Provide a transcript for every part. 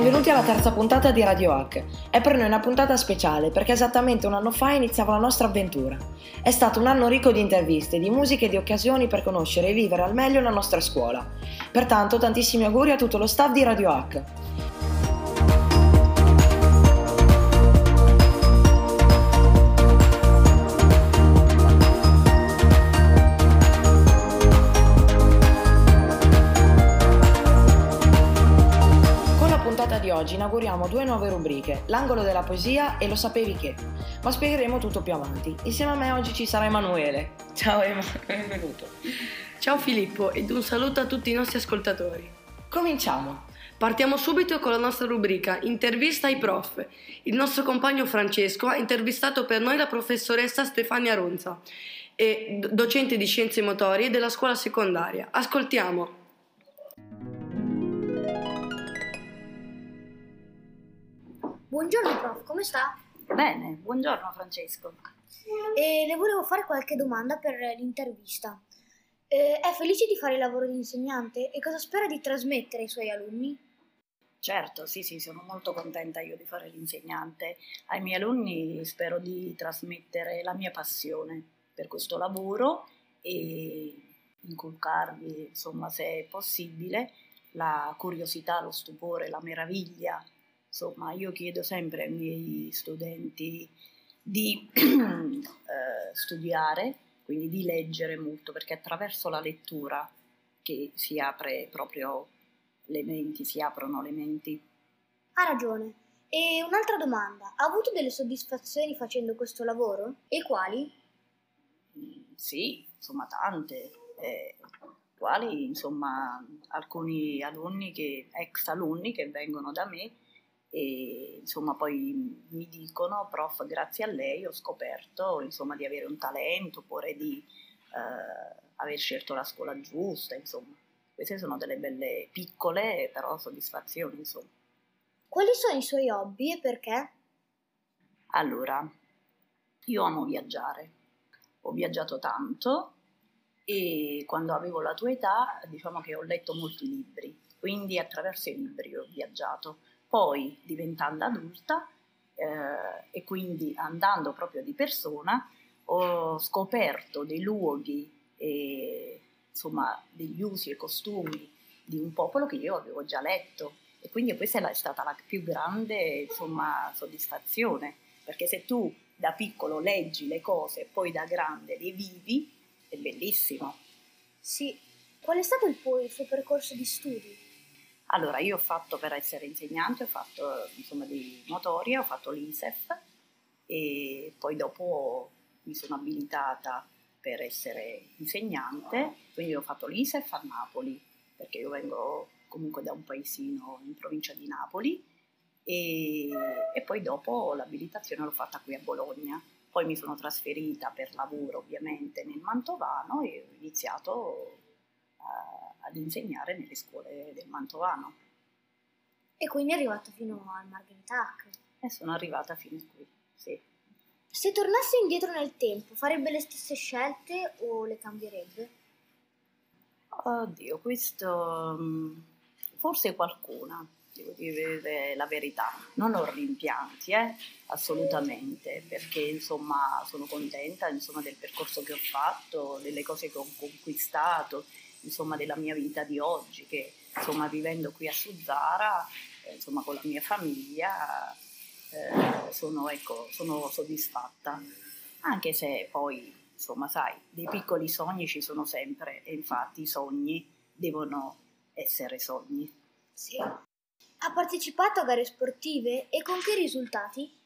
Benvenuti alla terza puntata di Radio Hack. È per noi una puntata speciale perché esattamente un anno fa iniziava la nostra avventura. È stato un anno ricco di interviste, di musiche e di occasioni per conoscere e vivere al meglio la nostra scuola. Pertanto tantissimi auguri a tutto lo staff di Radio Hack. Oggi inauguriamo due nuove rubriche, l'angolo della poesia e lo sapevi che, ma spiegheremo tutto più avanti. Insieme a me oggi ci sarà Emanuele. Ciao Ema, benvenuto. Ciao Filippo ed un saluto a tutti i nostri ascoltatori. Cominciamo. Partiamo subito con la nostra rubrica Intervista ai prof. Il nostro compagno Francesco ha intervistato per noi la professoressa Stefania Ronza, docente di scienze motorie della scuola secondaria. Ascoltiamo. Buongiorno prof, come sta? Bene, buongiorno Francesco. E le volevo fare qualche domanda per l'intervista. Eh, è felice di fare il lavoro di insegnante e cosa spera di trasmettere ai suoi alunni? Certo, sì, sì, sono molto contenta io di fare l'insegnante. Ai miei alunni spero di trasmettere la mia passione per questo lavoro e inculcarvi, insomma, se è possibile, la curiosità, lo stupore, la meraviglia Insomma, io chiedo sempre ai miei studenti di eh, studiare, quindi di leggere molto, perché attraverso la lettura che si apre proprio le menti, si aprono le menti. Ha ragione. E un'altra domanda, ha avuto delle soddisfazioni facendo questo lavoro? E quali? Mm, sì, insomma tante. Eh, quali, insomma, alcuni alunni che, ex alunni che vengono da me e insomma poi mi dicono prof grazie a lei ho scoperto insomma di avere un talento oppure di eh, aver scelto la scuola giusta insomma. Queste sono delle belle piccole però soddisfazioni insomma. Quali sono i suoi hobby e perché? allora io amo viaggiare. Ho viaggiato tanto e quando avevo la tua età diciamo che ho letto molti libri. Quindi attraverso i libri ho viaggiato poi diventando adulta eh, e quindi andando proprio di persona ho scoperto dei luoghi e insomma degli usi e costumi di un popolo che io avevo già letto e quindi questa è stata la più grande insomma, soddisfazione perché se tu da piccolo leggi le cose e poi da grande le vivi è bellissimo. Sì, qual è stato il, il suo percorso di studi? Allora, io ho fatto per essere insegnante, ho fatto insomma di motoria, ho fatto l'ISEF e poi dopo mi sono abilitata per essere insegnante, quindi ho fatto l'ISEF a Napoli, perché io vengo comunque da un paesino in provincia di Napoli e, e poi dopo l'abilitazione l'ho fatta qui a Bologna. Poi mi sono trasferita per lavoro ovviamente nel Mantovano e ho iniziato a ad insegnare nelle scuole del Mantovano. E quindi è arrivato fino al Margherita Hack? E sono arrivata fino a qui, sì. Se tornasse indietro nel tempo, farebbe le stesse scelte o le cambierebbe? Oddio, questo mm, forse qualcuna, devo dire la verità. Non ho rimpianti, eh? assolutamente, perché insomma sono contenta insomma, del percorso che ho fatto, delle cose che ho conquistato insomma, della mia vita di oggi, che insomma, vivendo qui a Suzzara, eh, insomma, con la mia famiglia, eh, sono, ecco, sono soddisfatta. Anche se poi, insomma, sai, dei piccoli sogni ci sono sempre e infatti i sogni devono essere sogni. Sì. Ha partecipato a gare sportive e con che risultati?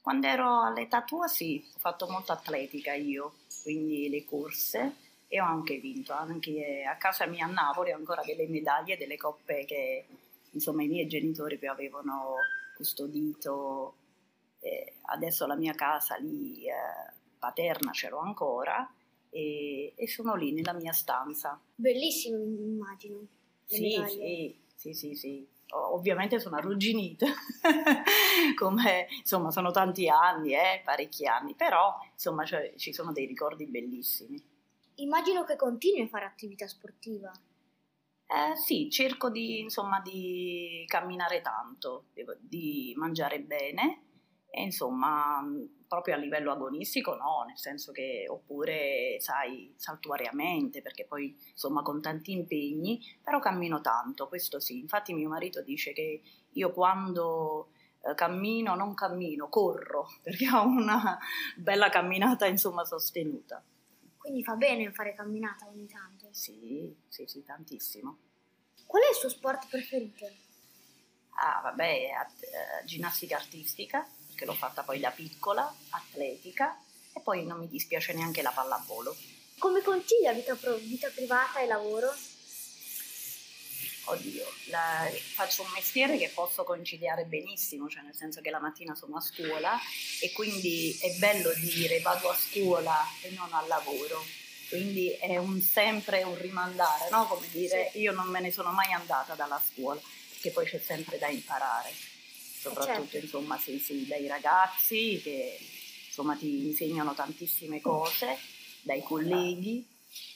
Quando ero all'età tua sì, ho fatto molta atletica io, quindi le corse, e ho anche vinto, anche a casa mia a Napoli ho ancora delle medaglie, delle coppe che insomma i miei genitori poi avevano custodito, eh, adesso la mia casa lì eh, paterna ce l'ho ancora e, e, sono lì nella mia stanza. Bellissimo immagino. Sì, sì, sì, sì, sì. Ovviamente sono arrugginita, come insomma sono tanti anni, eh, parecchi anni, però insomma cioè, ci sono dei ricordi bellissimi. Immagino che continui a fare attività sportiva. Eh, sì, cerco di, insomma, di camminare tanto, di, mangiare bene e insomma proprio a livello agonistico no, nel senso che oppure sai saltuariamente perché poi insomma con tanti impegni, però cammino tanto, questo sì, infatti mio marito dice che io quando eh, cammino non cammino, corro perché ho una bella camminata insomma sostenuta. Quindi fa bene fare camminata ogni tanto. Sì, sì, sì, tantissimo. Qual è il suo sport preferito? Ah, vabbè, eh, ginnastica artistica, che l'ho fatta poi da piccola, atletica e poi non mi dispiace neanche la pallavolo. Come concilia vita, vita privata e lavoro? Oddio, la, faccio un mestiere che posso conciliare benissimo, cioè nel senso che la mattina sono a scuola e quindi è bello dire vado a scuola e non al lavoro. Quindi è un, sempre un rimandare, no? Come dire io non me ne sono mai andata dalla scuola, perché poi c'è sempre da imparare soprattutto certo. insomma sì, sì, dai ragazzi che insomma ti insegnano tantissime cose, dai colleghi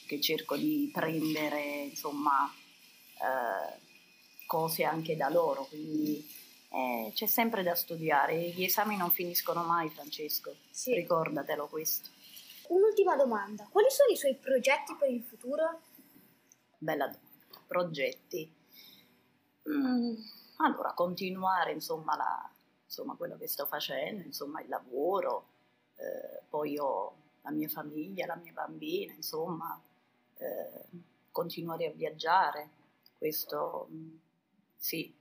che cerco di prendere insomma eh, cose anche da loro, quindi eh, c'è sempre da studiare, gli esami non finiscono mai Francesco, sì. ricordatelo questo. Un'ultima domanda, quali sono i suoi progetti per il futuro? Bella domanda, progetti. Mm allora continuare insomma, la, insomma quello che sto facendo, insomma il lavoro, eh, poi ho la mia famiglia, la mia bambina, insomma, eh, continuare a viaggiare, questo sì.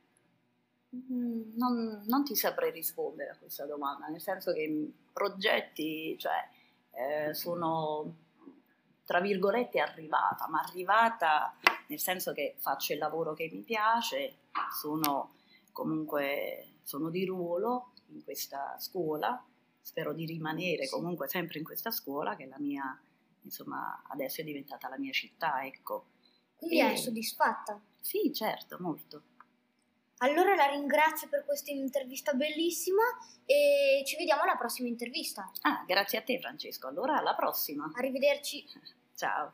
Mm, non, non, ti saprei rispondere a questa domanda, nel senso che progetti, cioè, eh, sono tra virgolette arrivata, ma arrivata nel senso che faccio il lavoro che mi piace, sono comunque sono di ruolo in questa scuola, spero di rimanere comunque sempre in questa scuola che è la mia, insomma, adesso è diventata la mia città, ecco. Quindi e... è soddisfatta? Sì, certo, molto. Allora la ringrazio per questa intervista bellissima e ci vediamo alla prossima intervista. Ah, grazie a te Francesco. Allora alla prossima. Arrivederci. Ciao.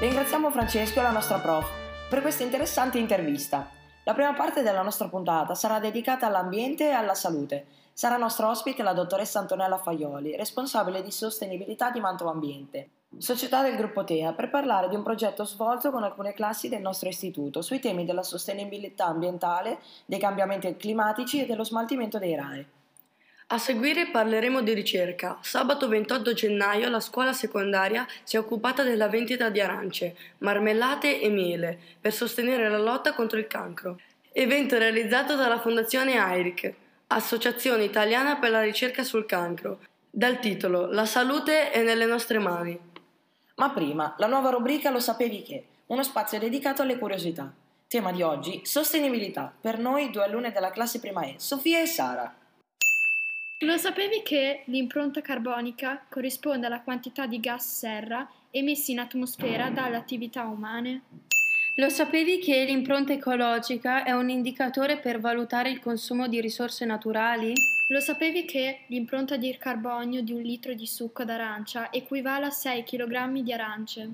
Ringraziamo Francesco e la nostra prof per questa interessante intervista. La prima parte della nostra puntata sarà dedicata all'ambiente e alla salute. Sarà nostra ospite la dottoressa Antonella Faioli, responsabile di sostenibilità di Mantova Ambiente, società del gruppo TEA, per parlare di un progetto svolto con alcune classi del nostro istituto sui temi della sostenibilità ambientale, dei cambiamenti climatici e dello smaltimento dei RAE. A seguire parleremo di ricerca. Sabato 28 gennaio la scuola secondaria si è occupata della vendita di arance, marmellate e miele per sostenere la lotta contro il cancro. Evento realizzato dalla Fondazione AIRIC, Associazione Italiana per la Ricerca sul Cancro, dal titolo La salute è nelle nostre mani. Ma prima, la nuova rubrica Lo sapevi che? Uno spazio dedicato alle curiosità. Tema di oggi, sostenibilità. Per noi due alunne della classe prima E, Sofia e Sara. Lo sapevi che l'impronta carbonica corrisponde alla quantità di gas serra emessi in atmosfera dalle attività umane? Lo sapevi che l'impronta ecologica è un indicatore per valutare il consumo di risorse naturali? Lo sapevi che l'impronta di carbonio di un litro di succo d'arancia equivale a 6 kg di arance?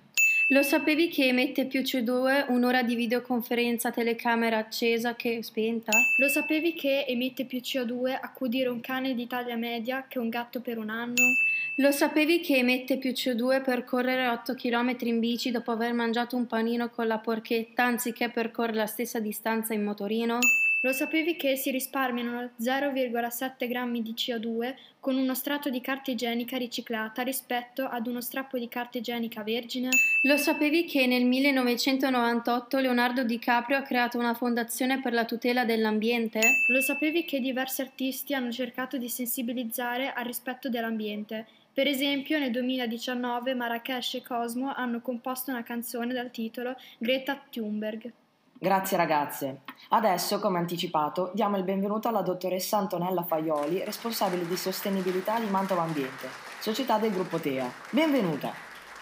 Lo sapevi che emette più CO2 un'ora di videoconferenza telecamera accesa che spenta? Lo sapevi che emette più CO2 accudire un cane di taglia media che un gatto per un anno? Lo sapevi che emette più CO2 percorrere 8 km in bici dopo aver mangiato un panino con la porchetta anziché percorrere la stessa distanza in motorino? Lo sapevi che si risparmiano 0,7 grammi di CO2 con uno strato di carta igienica riciclata rispetto ad uno strappo di carta igienica vergine? Lo sapevi che nel 1998 Leonardo DiCaprio ha creato una fondazione per la tutela dell'ambiente? Lo sapevi che diversi artisti hanno cercato di sensibilizzare al rispetto dell'ambiente? Per esempio, nel 2019 Marrakesh e Cosmo hanno composto una canzone dal titolo Greta Thunberg. Grazie ragazze. Adesso, come anticipato, diamo il benvenuto alla dottoressa Antonella Faioli, responsabile di sostenibilità di Mantova Ambiente, società del gruppo TEA. Benvenuta.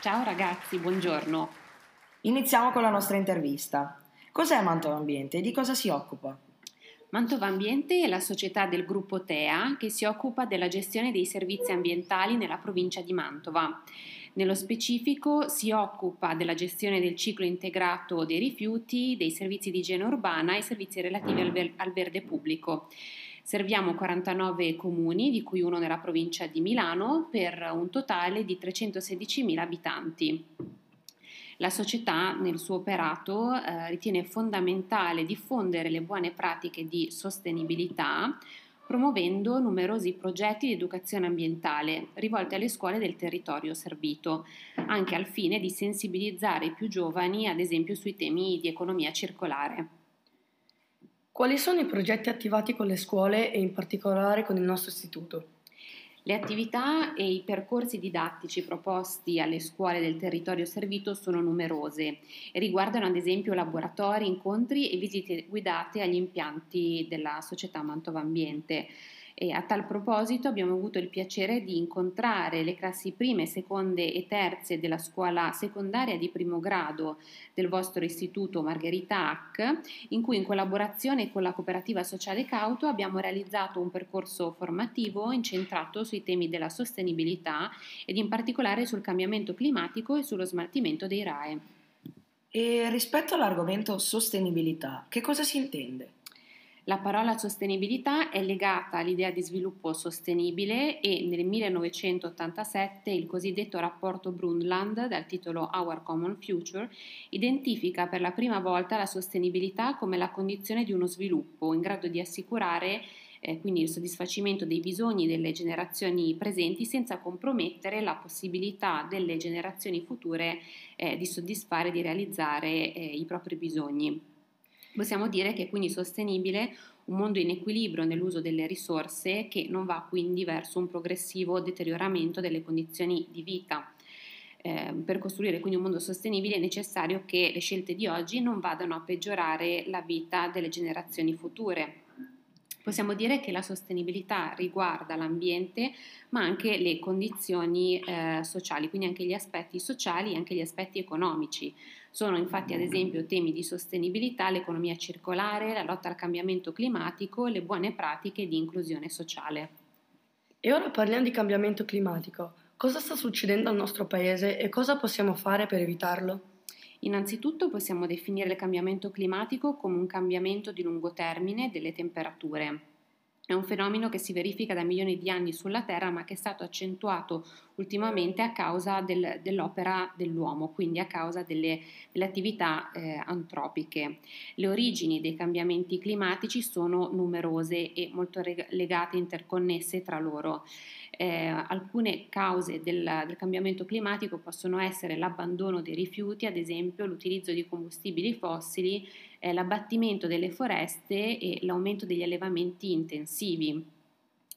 Ciao ragazzi, buongiorno. Iniziamo con la nostra intervista. Cos'è Mantova Ambiente e di cosa si occupa? Mantova Ambiente è la società del gruppo TEA che si occupa della gestione dei servizi ambientali nella provincia di Mantova. Nello specifico si occupa della gestione del ciclo integrato dei rifiuti, dei servizi di igiene urbana e servizi relativi al, ver- al verde pubblico. Serviamo 49 comuni, di cui uno nella provincia di Milano, per un totale di 316.000 abitanti. La società nel suo operato eh, ritiene fondamentale diffondere le buone pratiche di sostenibilità promuovendo numerosi progetti di educazione ambientale rivolti alle scuole del territorio servito, anche al fine di sensibilizzare i più giovani, ad esempio, sui temi di economia circolare. Quali sono i progetti attivati con le scuole e in particolare con il nostro istituto? Le attività e i percorsi didattici proposti alle scuole del territorio servito sono numerose e riguardano ad esempio laboratori, incontri e visite guidate agli impianti della società Mantova Ambiente. E a tal proposito abbiamo avuto il piacere di incontrare le classi prime, seconde e terze della scuola secondaria di primo grado del vostro istituto Margherita Hack, in cui in collaborazione con la cooperativa sociale Cauto abbiamo realizzato un percorso formativo incentrato sui temi della sostenibilità ed in particolare sul cambiamento climatico e sullo smaltimento dei RAE. E rispetto all'argomento sostenibilità, che cosa si intende? La parola sostenibilità è legata all'idea di sviluppo sostenibile e nel 1987 il cosiddetto rapporto Brundtland dal titolo Our Common Future identifica per la prima volta la sostenibilità come la condizione di uno sviluppo in grado di assicurare eh, quindi il soddisfacimento dei bisogni delle generazioni presenti senza compromettere la possibilità delle generazioni future eh, di soddisfare, di realizzare eh, i propri bisogni. Possiamo dire che è quindi sostenibile un mondo in equilibrio nell'uso delle risorse che non va quindi verso un progressivo deterioramento delle condizioni di vita. Eh, per costruire quindi un mondo sostenibile è necessario che le scelte di oggi non vadano a peggiorare la vita delle generazioni future. Possiamo dire che la sostenibilità riguarda l'ambiente ma anche le condizioni eh, sociali, quindi anche gli aspetti sociali e anche gli aspetti economici. Sono infatti ad esempio temi di sostenibilità, l'economia circolare, la lotta al cambiamento climatico e le buone pratiche di inclusione sociale. E ora parliamo di cambiamento climatico. Cosa sta succedendo al nostro paese e cosa possiamo fare per evitarlo? Innanzitutto possiamo definire il cambiamento climatico come un cambiamento di lungo termine delle temperature. È un fenomeno che si verifica da milioni di anni sulla Terra ma che è stato accentuato ultimamente a causa del, dell'opera dell'uomo, quindi a causa delle, delle attività eh, antropiche. Le origini dei cambiamenti climatici sono numerose e molto legate e interconnesse tra loro. Eh, alcune cause del, del, cambiamento climatico possono essere l'abbandono dei rifiuti, ad esempio l'utilizzo di combustibili fossili, eh, l'abbattimento delle foreste e l'aumento degli allevamenti intensivi.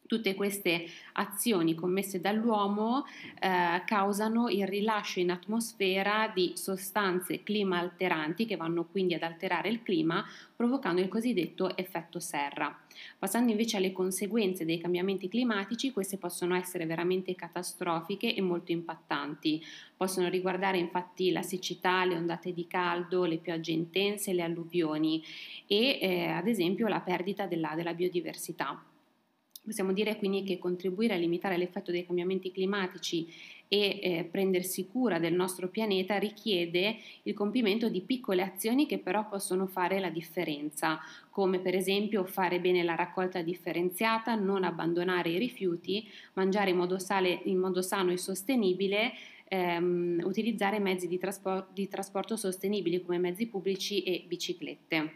Tutte queste azioni commesse dall'uomo eh, causano il rilascio in atmosfera di sostanze clima alteranti che vanno quindi ad alterare il clima, provocando il cosiddetto effetto serra. Passando invece alle conseguenze dei cambiamenti climatici, queste possono essere veramente catastrofiche e molto impattanti. Possono riguardare infatti la siccità, le ondate di caldo, le piogge intense, le alluvioni e eh, ad esempio la perdita della, della biodiversità. Possiamo dire quindi che contribuire a limitare l'effetto dei cambiamenti climatici e eh, prendersi cura del nostro pianeta richiede il compimento di piccole azioni che però possono fare la differenza, come per esempio fare bene la raccolta differenziata, non abbandonare i rifiuti, mangiare in modo, sale, in modo sano e sostenibile, ehm, utilizzare mezzi di, traspor- di trasporto sostenibili come mezzi pubblici e biciclette.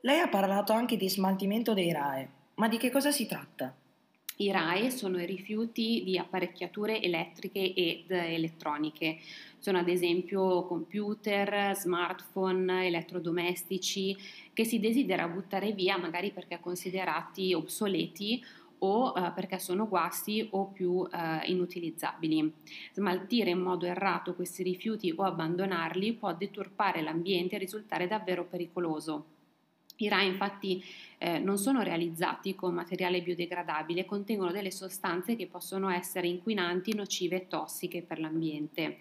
Lei ha parlato anche di smaltimento dei RAE. Ma di che cosa si tratta? I RAE sono i rifiuti di apparecchiature elettriche ed elettroniche. Sono ad esempio computer, smartphone, elettrodomestici che si desidera buttare via magari perché considerati obsoleti o uh, perché sono guasti o più uh, inutilizzabili. Smaltire in modo errato questi rifiuti o abbandonarli può deturpare l'ambiente e risultare davvero pericoloso. I RAE infatti eh, non sono realizzati con materiale biodegradabile contengono delle sostanze che possono essere inquinanti, nocive e tossiche per l'ambiente.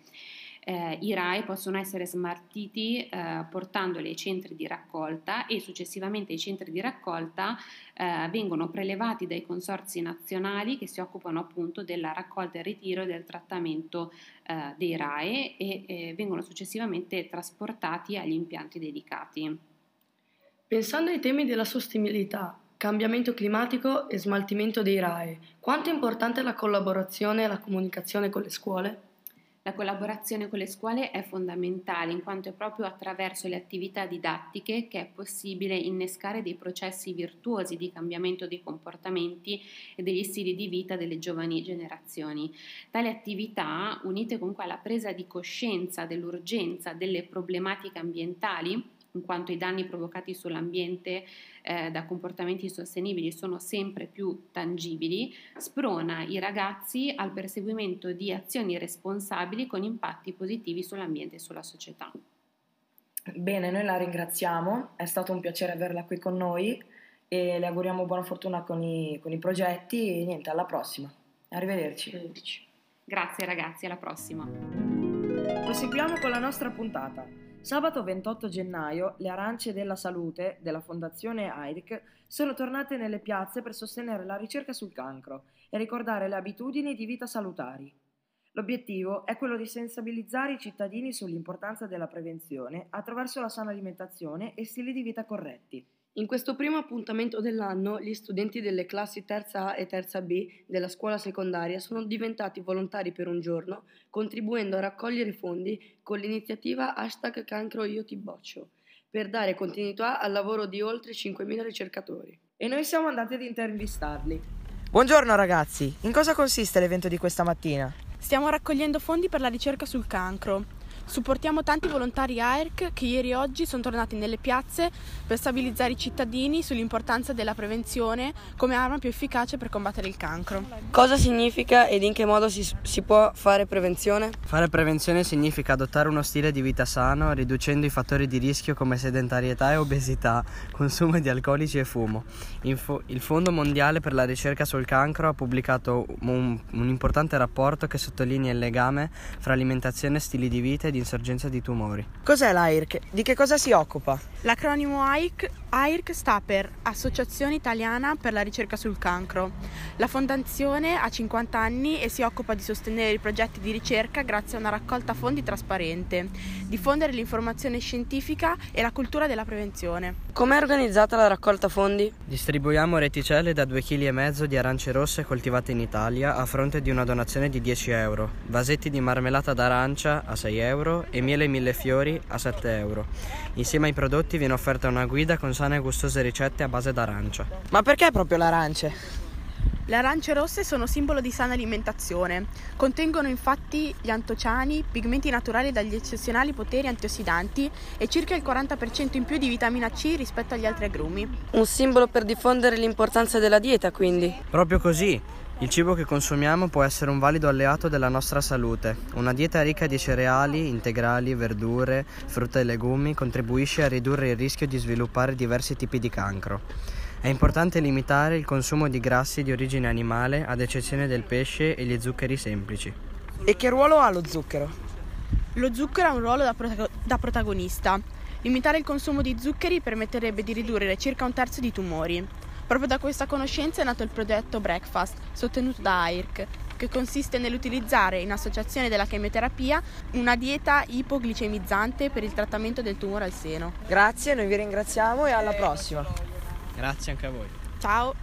eh, i RAE possono essere smartiti eh, portandoli ai centri di raccolta e successivamente i centri di raccolta eh, vengono prelevati dai consorzi nazionali che si occupano appunto della raccolta e ritiro e del trattamento eh, dei RAE e eh, vengono successivamente trasportati agli impianti dedicati. Pensando ai temi della sostenibilità, cambiamento climatico e smaltimento dei RAE, quanto è importante la collaborazione e la comunicazione con le scuole? La collaborazione con le scuole è fondamentale in quanto è proprio attraverso le attività didattiche che è possibile innescare dei processi virtuosi di cambiamento dei comportamenti e degli stili di vita delle giovani generazioni. Tali attività, unite comunque alla presa di coscienza dell'urgenza delle problematiche ambientali, in quanto i danni provocati sull'ambiente eh, da comportamenti insostenibili sono sempre più tangibili, sprona i ragazzi al perseguimento di azioni responsabili con impatti positivi sull'ambiente e sulla società. Bene, noi la ringraziamo, è stato un piacere averla qui con noi e le auguriamo buona fortuna con i, con i progetti e niente, alla prossima. Arrivederci. Arrivederci. Grazie ragazzi, alla prossima. Proseguiamo con la nostra puntata. Sabato 28 gennaio le arance della salute della Fondazione AIRC sono tornate nelle piazze per sostenere la ricerca sul cancro e ricordare le abitudini di vita salutari. L'obiettivo è quello di sensibilizzare i cittadini sull'importanza della prevenzione attraverso la sana alimentazione e stili di vita corretti. In questo primo appuntamento dell'anno, gli studenti delle classi terza A e terza B della scuola secondaria sono diventati volontari per un giorno, contribuendo a raccogliere fondi con l'iniziativa hashtag cancro io ti boccio, per dare continuità al lavoro di oltre 5.000 ricercatori. E noi siamo andati ad intervistarli. Buongiorno ragazzi, in cosa consiste l'evento di questa mattina? Stiamo raccogliendo fondi per la ricerca sul cancro. Supportiamo tanti volontari AERC che ieri e oggi sono tornati nelle piazze per stabilizzare i cittadini sull'importanza della prevenzione come arma più efficace per combattere il cancro. Cosa significa ed in che modo si, si può fare prevenzione? Fare prevenzione significa adottare uno stile di vita sano, riducendo i fattori di rischio come sedentarietà e obesità, consumo di alcolici e fumo. Info, il Fondo Mondiale per la ricerca sul cancro ha pubblicato un, un importante rapporto che sottolinea il legame fra alimentazione, stili di vita e di insorgenza di tumori. Cos'è l'AIRC? Di che cosa si occupa? L'acronimo AIRC, AIRC sta per Associazione Italiana per la ricerca sul cancro. La fondazione ha 50 anni e si occupa di sostenere i progetti di ricerca grazie a una raccolta fondi trasparente, diffondere l'informazione scientifica e la cultura della prevenzione. Com'è organizzata la raccolta fondi? Distribuiamo reticelle da 2,5 kg di arance rosse coltivate in Italia a fronte di una donazione di 10 euro, vasetti di marmellata d'arancia a 6 euro e miele mille fiori a 7 euro. Insieme ai prodotti viene offerta una guida con sane e gustose ricette a base d'arancia. Ma perché proprio l'arance? Le arance rosse sono simbolo di sana alimentazione. Contengono infatti gli antociani, pigmenti naturali dagli eccezionali poteri antiossidanti e circa il 40% in più di vitamina C rispetto agli altri agrumi. Un simbolo per diffondere l'importanza della dieta, quindi. Proprio così. Il cibo che consumiamo può essere un valido alleato della nostra salute. Una dieta ricca di cereali, integrali, verdure, frutta e legumi contribuisce a ridurre il rischio di sviluppare diversi tipi di cancro. È importante limitare il consumo di grassi di origine animale, ad eccezione del pesce e gli zuccheri semplici. E che ruolo ha lo zucchero? Lo zucchero ha un ruolo da, protago- da protagonista. Limitare il consumo di zuccheri permetterebbe di ridurre circa un terzo di tumori. Proprio da questa conoscenza è nato il progetto Breakfast, sostenuto da AIRC, che consiste nell'utilizzare, in associazione della chemioterapia, una dieta ipoglicemizzante per il trattamento del tumore al seno. Grazie, noi vi ringraziamo e alla prossima. Grazie anche a voi. Ciao!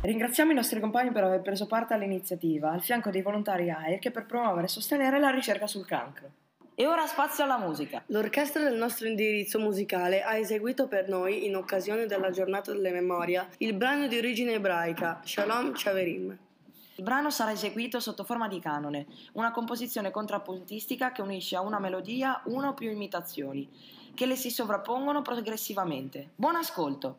Ringraziamo i nostri compagni per aver preso parte all'iniziativa, al fianco dei volontari AIRC per promuovere e sostenere la ricerca sul cancro. E ora spazio alla musica. L'orchestra del nostro indirizzo musicale ha eseguito per noi, in occasione della giornata delle memoria, il brano di origine ebraica, Shalom Chaverim. Il brano sarà eseguito sotto forma di canone, una composizione contrappuntistica che unisce a una melodia una o più imitazioni, che le si sovrappongono progressivamente. Buon ascolto!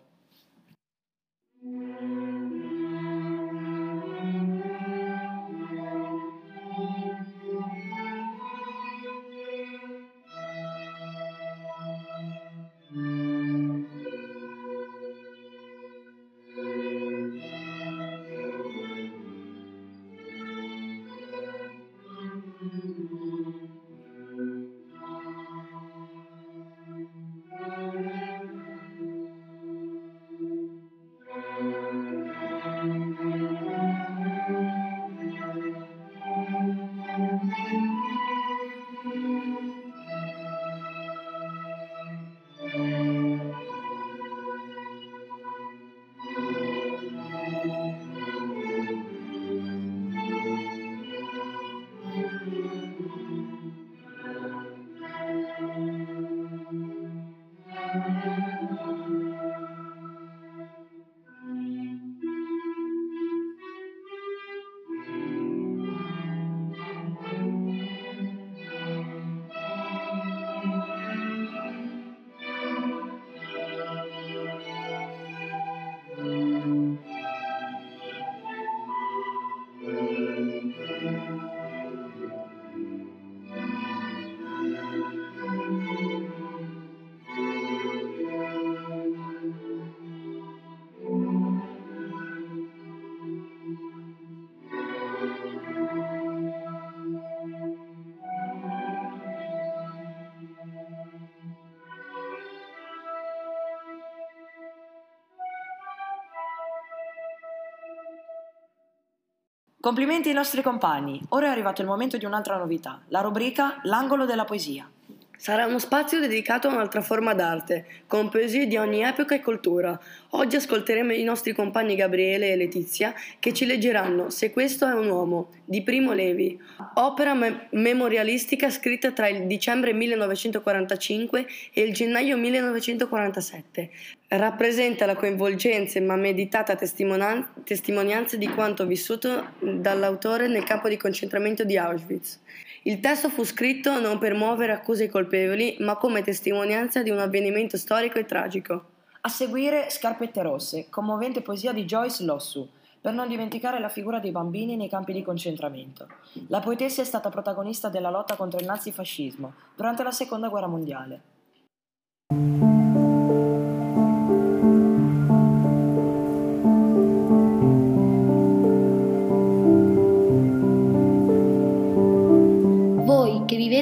Complimenti ai nostri compagni. Ora è arrivato il momento di un'altra novità, la rubrica L'angolo della poesia. Sarà uno spazio dedicato a un'altra forma d'arte, con poesie di ogni epoca e cultura. Oggi ascolteremo i nostri compagni Gabriele e Letizia che ci leggeranno Se questo è un uomo di Primo Levi, opera me- memorialistica scritta tra il dicembre 1945 e il gennaio 1947. Rappresenta la coinvolgenza ma meditata testimonian- testimonianza di quanto vissuto dall'autore nel campo di concentramento di Auschwitz. Il testo fu scritto non per muovere accuse ai colpevoli, ma come testimonianza di un avvenimento storico e tragico. A seguire Scarpette rosse, commovente poesia di Joyce Lossu, per non dimenticare la figura dei bambini nei campi di concentramento. La poetessa è stata protagonista della lotta contro il nazifascismo durante la Seconda Guerra Mondiale.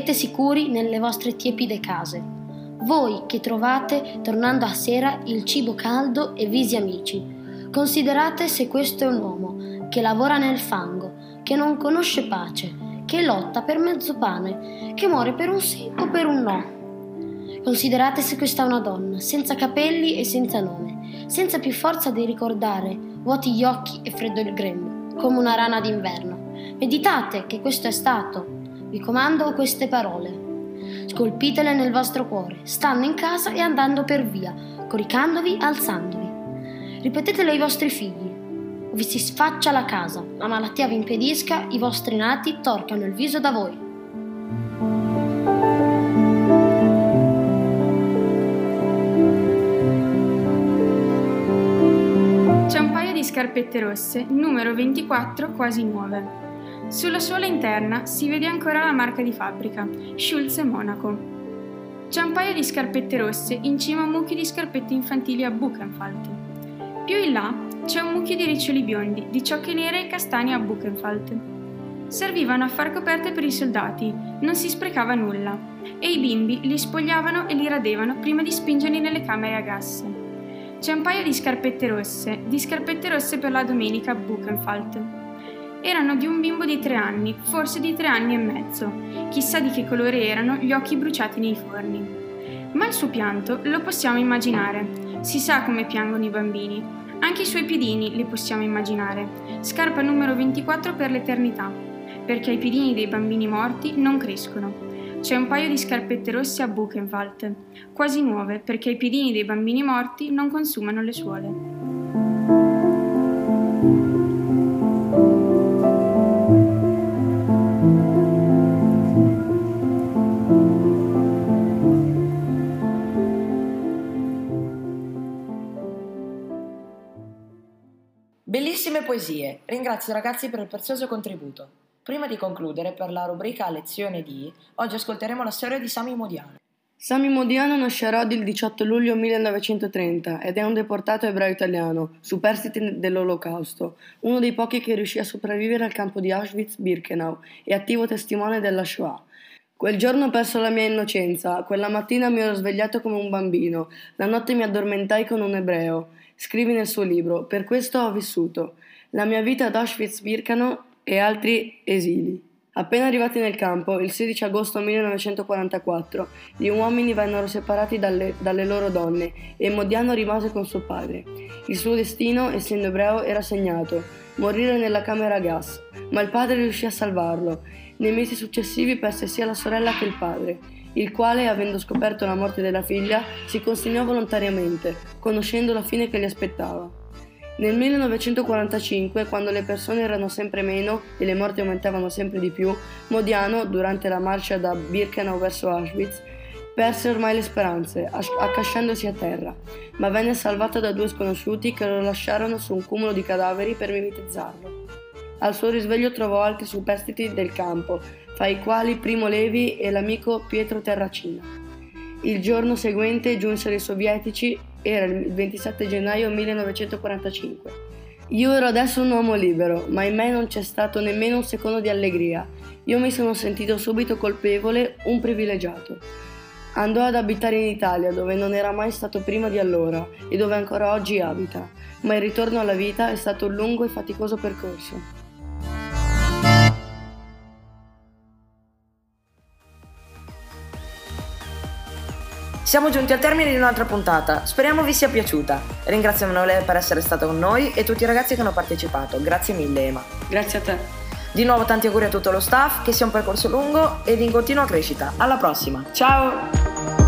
Vivete sicuri nelle vostre tiepide case. Voi che trovate, tornando a sera, il cibo caldo e visi amici. Considerate se questo è un uomo che lavora nel fango, che non conosce pace, che lotta per mezzo pane, che muore per un sì o per un no. Considerate se questa è una donna, senza capelli e senza nome, senza più forza di ricordare, vuoti gli occhi e freddo il grembo, come una rana d'inverno. Meditate che questo è stato. Vi comando queste parole. Scolpitele nel vostro cuore, stando in casa e andando per via, coricandovi, alzandovi. Ripetetele ai vostri figli. O vi si sfaccia la casa, la malattia vi impedisca, i vostri nati torcano il viso da voi. C'è un paio di scarpette rosse, numero 24, quasi nuove. Sulla suola interna si vede ancora la marca di fabbrica, Schulz Monaco. C'è un paio di scarpette rosse in cima a un mucchio di scarpette infantili a Buchenwald. Più in là c'è un mucchio di riccioli biondi, di ciocche nere e castani a Buchenwald. Servivano a far coperte per i soldati, non si sprecava nulla, e i bimbi li spogliavano e li radevano prima di spingerli nelle camere a gas. C'è un paio di scarpette rosse, di scarpette rosse per la domenica a Buchenwald. Erano di un bimbo di tre anni, forse di tre anni e mezzo. Chissà di che colore erano gli occhi bruciati nei forni. Ma il suo pianto lo possiamo immaginare. Si sa come piangono i bambini. Anche i suoi piedini li possiamo immaginare. Scarpa numero 24 per l'eternità, perché i piedini dei bambini morti non crescono. C'è un paio di scarpette rosse a Buchenwald, quasi nuove, perché i piedini dei bambini morti non consumano le suole. Poesie. Ringrazio i ragazzi per il prezioso contributo. Prima di concludere, per la rubrica Lezione di, oggi ascolteremo la storia di Sami Modiano. Sami Modiano nasce a Rodi il 18 luglio 1930 ed è un deportato ebreo italiano, superstite dell'Olocausto, uno dei pochi che riuscì a sopravvivere al campo di Auschwitz-Birkenau e attivo testimone della Shoah. Quel giorno ho perso la mia innocenza, quella mattina mi ero svegliato come un bambino, la notte mi addormentai con un ebreo. Scrivi nel suo libro, per questo ho vissuto. La mia vita ad Auschwitz-Birkenau e altri esili. Appena arrivati nel campo, il 16 agosto 1944, gli uomini vennero separati dalle, dalle, loro donne e Modiano rimase con suo padre. Il suo destino, essendo ebreo, era segnato, morire nella camera a gas, ma il padre riuscì a salvarlo. Nei mesi successivi perse sia la sorella che il padre. il quale, avendo scoperto la morte della figlia, si consegnò volontariamente, conoscendo la fine che gli aspettava. Nel 1945, quando le persone erano sempre meno e le morti aumentavano sempre di più, Modiano, durante la marcia da Birkenau verso Auschwitz, perse ormai le speranze, accasciandosi a terra, ma venne salvata da due sconosciuti che lo lasciarono su un cumulo di cadaveri per mimetizzarlo. Al suo risveglio trovò altri superstiti del campo, fra i quali Primo Levi e l'amico Pietro Terracina. Il giorno seguente giunsero i sovietici, era il 27 gennaio 1945. Io ero adesso un uomo libero, ma in me non c'è stato nemmeno un secondo di allegria. Io mi sono sentito subito colpevole, un privilegiato. Andò ad abitare in Italia, dove non era mai stato prima di allora e dove ancora oggi abita, ma il ritorno alla vita è stato un lungo e faticoso percorso. Siamo giunti al termine di un'altra puntata, speriamo vi sia piaciuta. Ringraziamo Emanuele per essere stato con noi e tutti i ragazzi che hanno partecipato. Grazie mille Ema. Grazie a te. Di nuovo tanti auguri a tutto lo staff, che sia un percorso lungo ed in continua crescita. Alla prossima, ciao!